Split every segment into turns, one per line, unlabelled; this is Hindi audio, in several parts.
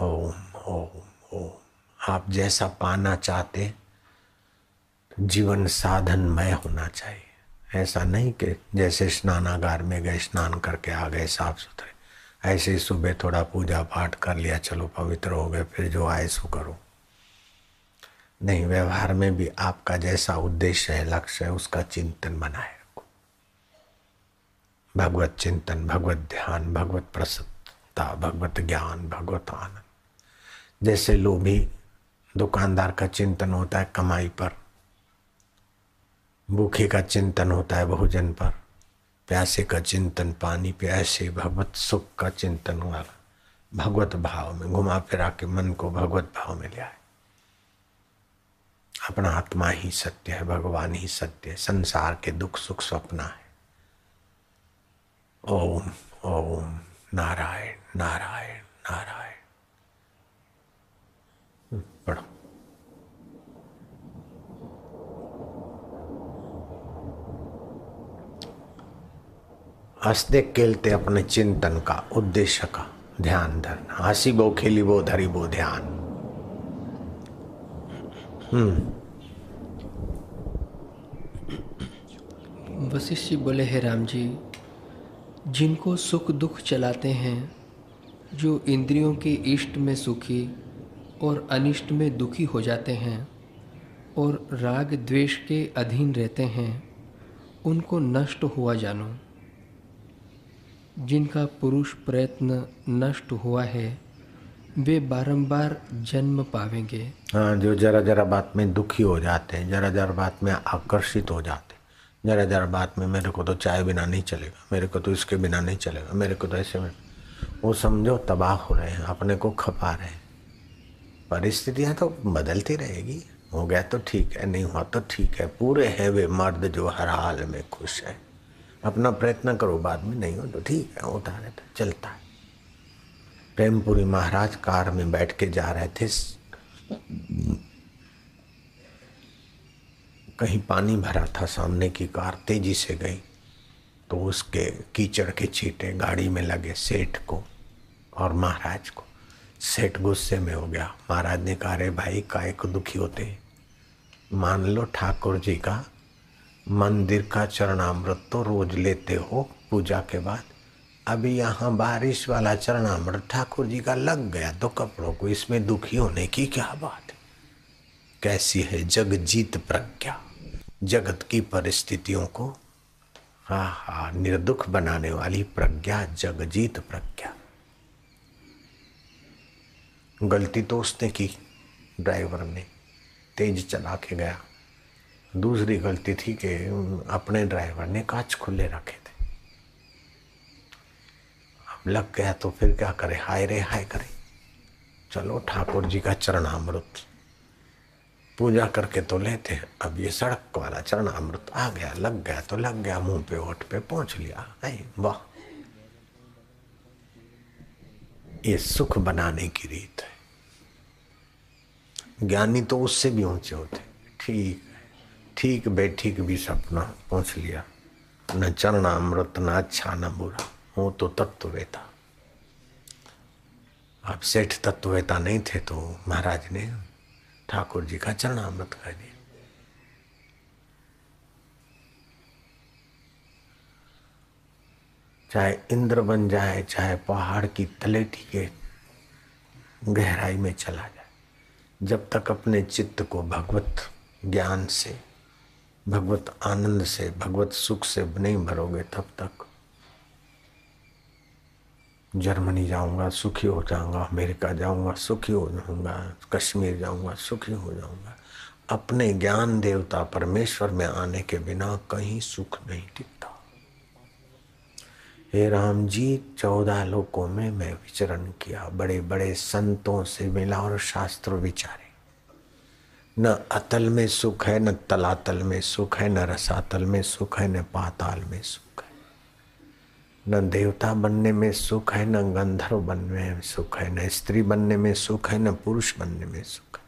ओम ओम ओम। आप जैसा पाना चाहते, जीवन साधनमय होना चाहिए। ऐसा नहीं कि जैसे स्नानागार में गए, स्नान करके आ गए साफ़ सुथरे ऐसे ही सुबह थोड़ा पूजा पाठ कर लिया, चलो पवित्र हो गए, फिर जो आए सो करो। नहीं, व्यवहार में भी आपका जैसा उद्देश्य है, लक्ष्य है, उसका चिंतन बनाए रखो। भगवत चिंतन, भगवत ध्यान, भगवत प्रसन्नता भगवत ज्ञान, भगवत आनंद। जैसे लोभी दुकानदार का चिंतन होता है कमाई पर, भूखे का चिंतन होता है भोजन पर, प्यासे का चिंतन, पानी पे ऐसे भगवत सुख का चिंतन वाला, भगवत भाव में घुमा फिरा के मन को भगवत भाव में ले आए। अपना आत्मा ही सत्य है, भगवान ही सत्य है, संसार के दुख सुख स्वप्न है। ओम ओम। नारायण नारायण नारायण। पढ़ो। हँसते खेलते अपने चिंतन का, उद्देश्य का ध्यान धरना। हँसी बो खेली बो धरी बो ध्यान। हम्म।
वशिष्ठ जी बोले, हे राम जी जिनको सुख दुख चलाते हैं, जो इंद्रियों के इष्ट में सुखी और अनिष्ट में दुखी हो जाते हैं और राग द्वेष के अधीन रहते हैं, उनको नष्ट हुआ जानो। जिनका पुरुष प्रयत्न नष्ट हुआ है, वे बारंबार जन्म पावेंगे।
हाँ जो जरा जरा बात में दुखी हो जाते हैं, जरा जरा बात में आकर्षित हो जाते हैं। जरा जरा बात में मेरे को तो चाय बिना नहीं चलेगा, मेरे को तो इसके बिना नहीं चलेगा, मेरे को तो ऐसे में वो समझो तबाह हो रहे हैं, अपने को खपा रहे हैं। परिस्थितियाँ तो बदलती रहेगी, हो गया तो ठीक है, नहीं हुआ तो ठीक है, पूरे है वे मर्द जो हर हाल में खुश है। अपना प्रयत्न करो, बाद में नहीं हो तो ठीक है, होता रहता चलता है। प्रेमपुरी महाराज कार में बैठ के जा रहे थे कहीं पानी भरा था सामने की कार, तेज़ी से गई। तो उसके कीचड़ के छींटे गाड़ी में लगे सेठ को और महाराज को। सेठ गुस्से में हो गया। महाराज ने कहा रे भाई, काय को दुखी होते मान लो ठाकुर जी का मंदिर का चरणामृत तो रोज लेते हो पूजा के बाद। अभी यहाँ बारिश वाला चरणामृत ठाकुर जी का लग गया तो कपड़ों को इसमें दुखी होने की क्या बात? कैसी है जगजीत प्रज्ञा? जगत की परिस्थितियों को हा हा निर्दुख बनाने वाली प्रज्ञा, जगजीत प्रज्ञा। गलती तो उसने की, ड्राइवर ने। तेज चला के गया। दूसरी गलती थी कि अपने ड्राइवर ने कांच खुले रखे थे। अब लग गया तो फिर क्या करे? हाय रे, हाय करे। चलो ठाकुर जी का चरणामृत। पूजा करके तो लेते हैं। अब ये सड़क वाला चरण अमृत आ गया, लग गया तो लग गया, मुँह पे ओठ पे पहुँच लिया। वाह। ये सुख बनाने की रीत है। ज्ञानी तो उससे भी ऊँचे होते ठीक ठीक बैठीक भी सपना पहुँच लिया। न चरण अमृत, न अच्छा न बुरा। वो तो तत्ववेता। अब सेठ तत्ववेता नहीं थे तो महाराज ने ठाकुर जी का चरणामृत कर दिया चाहे इंद्र बन जाए, चाहे पहाड़ की तलेटी के गहराई में चला जाए, जब तक अपने चित्त को भगवत ज्ञान से, भगवत आनंद से, भगवत सुख से नहीं भरोगे, तब तक जर्मनी जाऊँगा, सुखी हो जाऊँगा, अमेरिका जाऊँगा, सुखी हो जाऊँगा, कश्मीर जाऊँगा, सुखी हो जाऊँगा। अपने ज्ञान देवता परमेश्वर में आने के बिना कहीं सुख नहीं टिकता हे राम जी, चौदह लोकों में मैं विचरण किया। बड़े बड़े संतों से मिला और शास्त्र विचारे। न अतल में सुख है, न तलातल में सुख है, न रसातल में सुख है, न पाताल में सुख है। न देवता बनने में सुख है, न गंधर्व बनने में सुख है, न स्त्री बनने में सुख है, न पुरुष बनने में सुख है।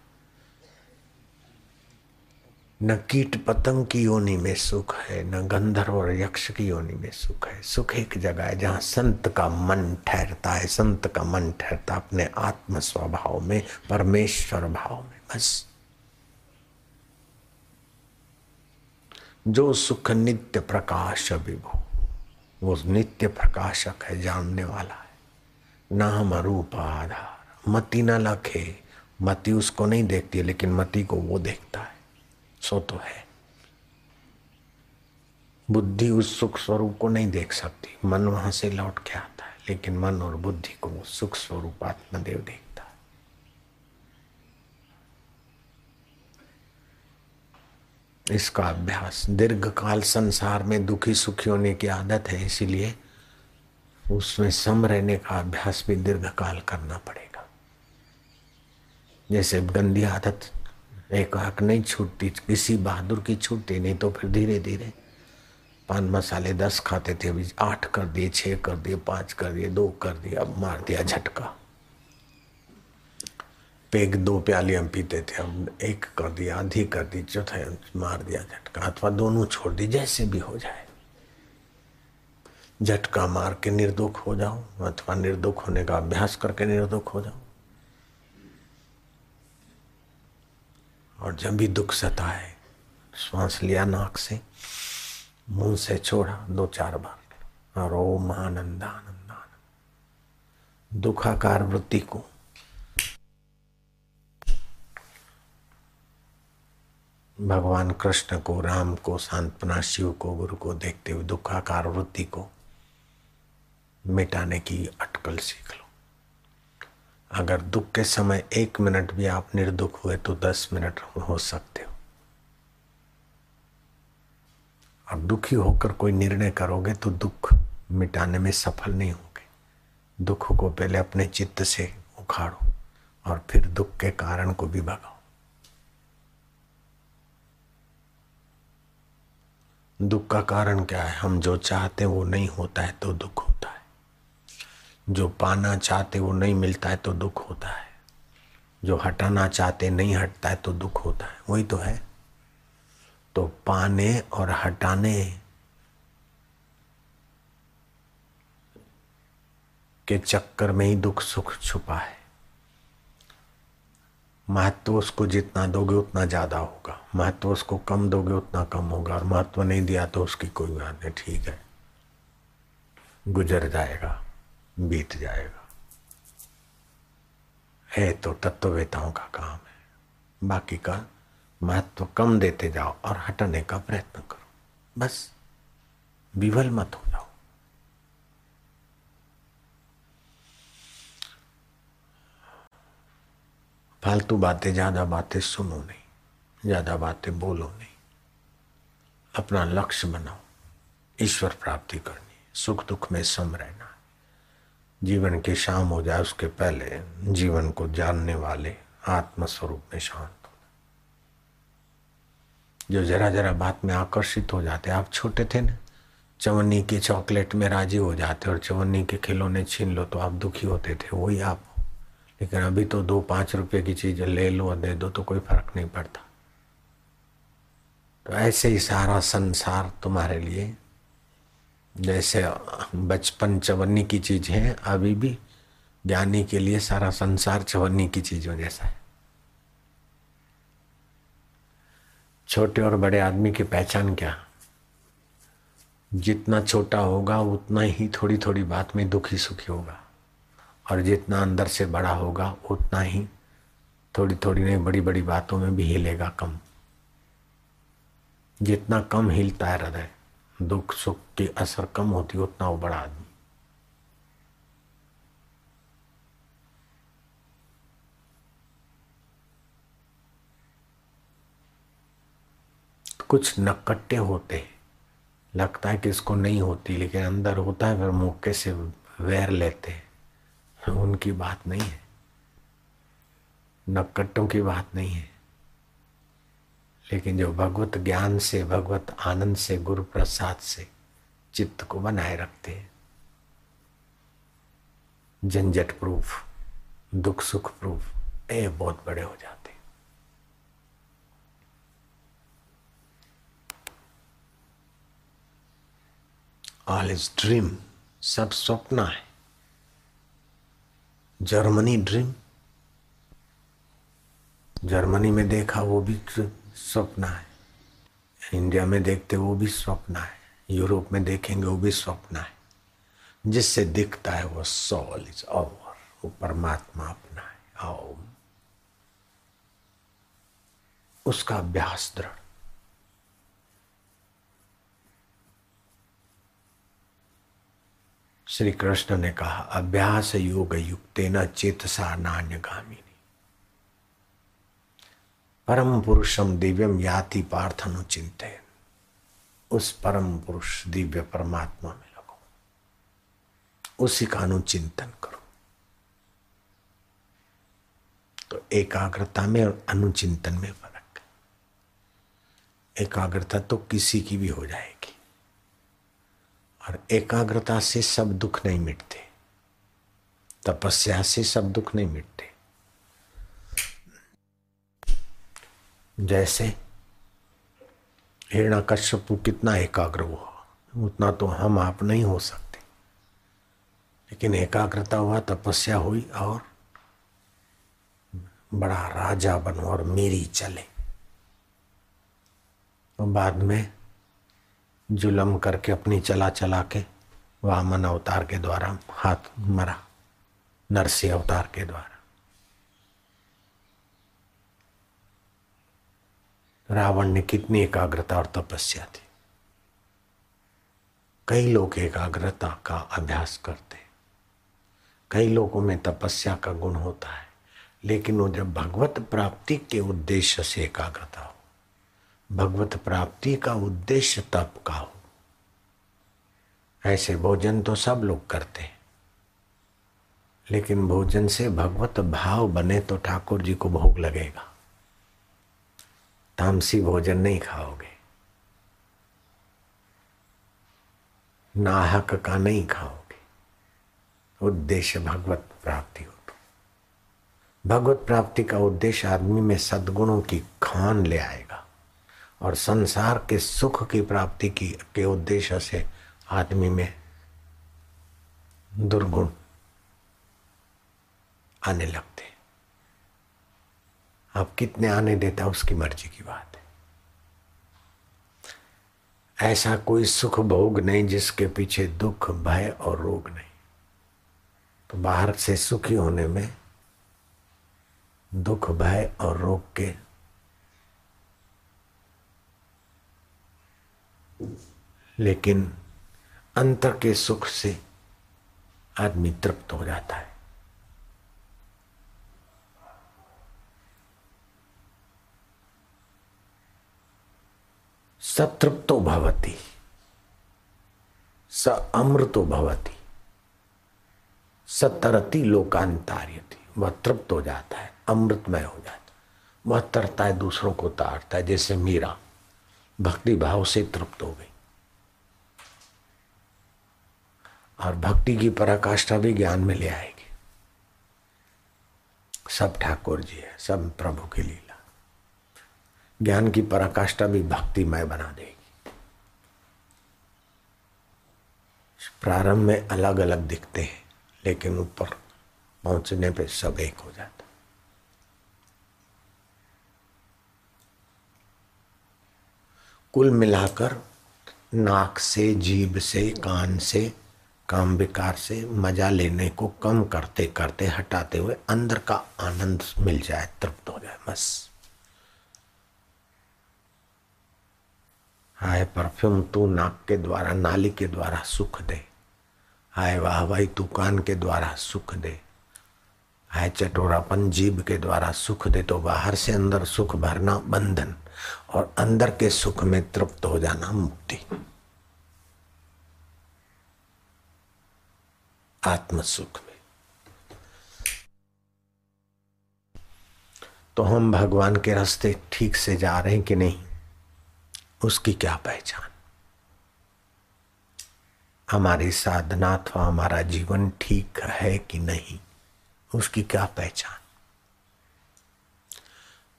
न कीट पतंग की योनि में सुख है, न गंधर्व और यक्ष की योनि में सुख है। सुख एक जगह है जहाँ संत का मन ठहरता है, संत का मन ठहरता अपने आत्म स्वभाव में, परमेश्वर भाव में, बस। जो सुख नित्य प्रकाश विभो वो नित्य प्रकाशक है, जानने वाला है। नाम रूप आधार। मति न लखे। मति उसको नहीं देखती है, लेकिन मति को वो देखता है। सो तो है। बुद्धि उस सुख स्वरूप को नहीं देख सकती। मन वहाँ से लौट के आता है, लेकिन मन और बुद्धि को वो सुख स्वरूप आत्मदेव देखता है इसका अभ्यास। दीर्घ काल संसार में दुखी सुखी होने की आदत है, इसीलिए उसमें सम रहने का अभ्यास भी दीर्घ काल करना पड़ेगा। जैसे गंदी आदत, एक हक नहीं छूटती, किसी बहादुर की छूटती नहीं तो फिर धीरे धीरे पान मसाले दस खाते थे, अभी आठ कर दिए, छह कर दिए, पाँच कर दिए, दो कर दिए, अब मार दिया झटका। पेग दो प्याली हम पीते थे अब एक कर दिया, आधी कर दी, चौथा मार दिया, झटका, अथवा दोनों छोड़ दी, जैसे भी हो जाए। झटका मार के निर्दुख हो जाओ, अथवा निर्दुख होने का अभ्यास करके निर्दुख हो जाओ। और जब भी दुख सताए, श्वास लिया नाक से, मुँह से छोड़ा दो चार बार, और ओम आनंद आनंद आनंद दुखाकार वृत्ति को भगवान कृष्ण को, राम को, सांत्वना शिव को, गुरु को देखते हुए दुखाकार वृत्ति को मिटाने की अटकल सीख लो। अगर दुख के समय एक मिनट भी आप निर्दुख हुए तो दस मिनट हो सकते हो। और दुखी होकर कोई निर्णय करोगे तो दुख मिटाने में सफल नहीं होगे। दुख को पहले अपने चित्त से उखाड़ो और फिर दुख के कारण को भी भगाओ। दुख का कारण क्या है? हम जो चाहते हैं वो नहीं होता है तो दुख होता है। जो पाना चाहते वो नहीं मिलता है तो दुख होता है। जो हटाना चाहते नहीं हटता है तो दुख होता है। वही तो है। तो पाने और हटाने के चक्कर में ही दुख सुख छुपा है। महत्व उसको जितना दोगे उतना ज़्यादा होगा। महत्व उसको कम दोगे उतना कम होगा और महत्व नहीं दिया तो उसकी कोई बात नहीं, ठीक है? गुजर जाएगा, बीत जाएगा। है तो तत्ववेताओं का काम है। बाकी का महत्व कम देते जाओ और हटाने का प्रयत्न करो। बस, विवल मत हो जाओ। फालतू बातें, ज़्यादा बातें सुनो नहीं, ज़्यादा बातें बोलो नहीं। अपना लक्ष्य बनाओ, ईश्वर प्राप्ति करनी, सुख दुख में सम रहना। जीवन की शाम हो जाए, उसके पहले जीवन को जानने वाले आत्म स्वरूप में शांत होना। जो जरा जरा बात में आकर्षित हो जाते, आप छोटे थे ना, चवन्नी की चॉकलेट में राज़ी हो जाते, और चवन्नी के खिलौने छीन लो तो आप दुखी होते थे, वही आप हो। लेकिन अभी तो दो पाँच रुपए की चीज़ ले लो दे दो तो कोई फ़र्क नहीं पड़ता। तो ऐसे ही सारा संसार तुम्हारे लिए, जैसे बचपन चवन्नी की चीज़ है, अभी भी ज्ञानी के लिए सारा संसार चवन्नी की चीज़ों जैसा है। छोटे और बड़े आदमी की पहचान क्या? जितना छोटा होगा, उतना ही थोड़ी थोड़ी बात में दुखी सुखी होगा। और जितना अंदर से बड़ा होगा, उतना ही थोड़ी थोड़ी नहीं बड़ी बड़ी बातों में भी हिलेगा कम। जितना कम हिलता है हृदय, दुख, सुख की असर कम होती उतना वो बड़ा आदमी। कुछ नकट्टे होते हैं। लगता है कि इसको नहीं होती, लेकिन अंदर होता है, फिर मौके से वैर लेते हैं। उनकी बात नहीं है। नक्कटों की बात नहीं है। लेकिन जो भगवत ज्ञान से, भगवत आनंद से गुरु प्रसाद से चित्त को बनाए रखते हैं। झंझट प्रूफ, दुख सुख प्रूफ, ये बहुत बड़े हो जाते ऑल इज़ ड्रीम सब सपना है। Germany dream. जर्मनी में देखा वो भी स्वप्न है। इंडिया में देखते वो भी स्वप्न है। यूरोप में देखेंगे वो भी स्वप्न है। जिससे दिखता है वो सॉल इज़ ओवर वो परमात्मा अपना है। ओम उसका अभ्यास दृढ़। श्री कृष्ण ने कहा, अभ्यास योग युक्त न चेतसा नान्य गामिनी परम पुरुषम दिव्यम याति पार्थनु चिंतन उस परम पुरुष दिव्य परमात्मा में लगो। उसी का अनुचिंतन करो। तो एकाग्रता में और अनुचिंतन में फ़र्क एकाग्रता तो किसी की भी हो जाएगी। और एकाग्रता से सब दुख नहीं मिटते। तपस्या से सब दुख नहीं मिटते। जैसे हिरणा कश्यपु कितना एकाग्र हुआ, उतना तो हम आप नहीं हो सकते। लेकिन एकाग्रता हुआ, तपस्या हुई और बड़ा राजा बनो और मेरी चले। और बाद में जुलम करके अपनी चला चला के वामन अवतार के द्वारा, हाथ मरा, नरसिंह अवतार के द्वारा। रावण ने कितनी एकाग्रता और तपस्या थी। कई लोग एकाग्रता का अभ्यास करते कई लोगों में तपस्या का गुण होता है, लेकिन वो जब भगवत प्राप्ति के उद्देश्य से एकाग्रता हो भगवत प्राप्ति का उद्देश्य तप का हो। ऐसे भोजन तो सब लोग करते हैं। लेकिन भोजन से भगवत भाव बने तो ठाकुर जी को भोग लगेगा। तामसी भोजन नहीं खाओगे। नाहक का नहीं खाओगे। उद्देश्य भगवत प्राप्ति हो तो। भगवत प्राप्ति का उद्देश्य आदमी में सद्गुणों की खान ले आएगा। और संसार के सुख की प्राप्ति की, के उद्देश्य से आदमी में दुर्गुण आने लगते आप कितने आने देता उसकी मर्ज़ी की बात है। ऐसा कोई सुख भोग नहीं जिसके पीछे दुख, भय और रोग नहीं। तो बाहर से सुखी होने में दुख, भय और रोग के लेकिन अंतर के सुख से आदमी तृप्त हो जाता है। सतृप्तो भवती, स अमृतो भवती सतरती लोकांतार्यति। वह तृप्त हो जाता है, अमृतमय हो जाता है। वह तरता है दूसरों को तारता है, जैसे मीरा। भक्ति भाव से तृप्त हो गई। और भक्ति की पराकाष्ठा भी ज्ञान में ले आएगी। सब ठाकुर जी है, सब प्रभु की लीला। ज्ञान की पराकाष्ठा भी भक्तिमय बना देगी। प्रारंभ में अलग अलग दिखते हैं, लेकिन ऊपर पहुँचने पे सब एक हो जाता कुल मिलाकर नाक से, जीभ से, कान से, काम विकार से मज़ा लेने को कम करते करते, हटाते हुए अंदर का आनंद मिल जाए, तृप्त हो जाए, बस। हाय, परफ्यूम तू नाक के द्वारा, नाली के द्वारा सुख दे। हाय, वाह भाई तू कान के द्वारा सुख दे। हाय, चटोरापन जीभ के द्वारा सुख दे तो बाहर से अंदर सुख भरना बंधन। और अंदर के सुख में तृप्त हो जाना मुक्ति। आत्म सुख में। तो हम भगवान के रास्ते ठीक से जा रहे हैं कि नहीं? उसकी क्या पहचान? हमारी साधना अथवा हमारा जीवन ठीक है कि नहीं? उसकी क्या पहचान?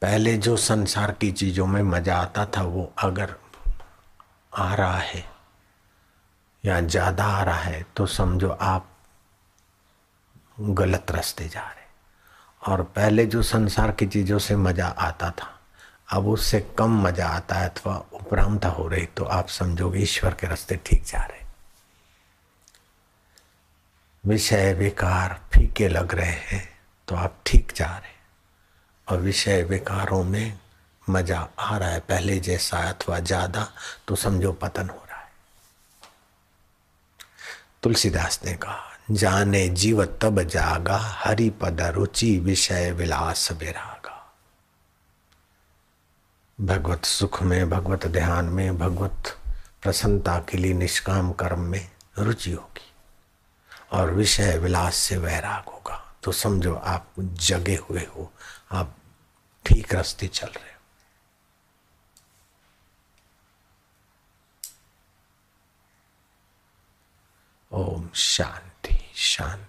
पहले जो संसार की चीज़ों में मज़ा आता था, वो अगर आ रहा है या ज़्यादा आ रहा है तो समझो आप गलत रास्ते जा रहे और पहले जो संसार की चीज़ों से मज़ा आता था, अब उससे कम मज़ा आता है, अथवा उपरामता हो रही तो आप समझोगे ईश्वर के रास्ते ठीक जा रहे विषय, विकार, फीके लग रहे हैं तो आप ठीक जा रहे और विषय विकारों में मज़ा आ रहा है। पहले जैसा अथवा ज़्यादा तो समझो पतन हो रहा है। तुलसीदास ने कहा, जाने जीव तब जागा, हरि पद रुचि विषय विलास विरागा। भगवत सुख में, भगवत ध्यान में, भगवत प्रसन्नता के लिए निष्काम कर्म में रुचि होगी और विषय विलास से वैराग होगा। तो समझो आप जगे हुए हो, आप ठीक रास्ते चल रहे हो। ओम शांति शांति।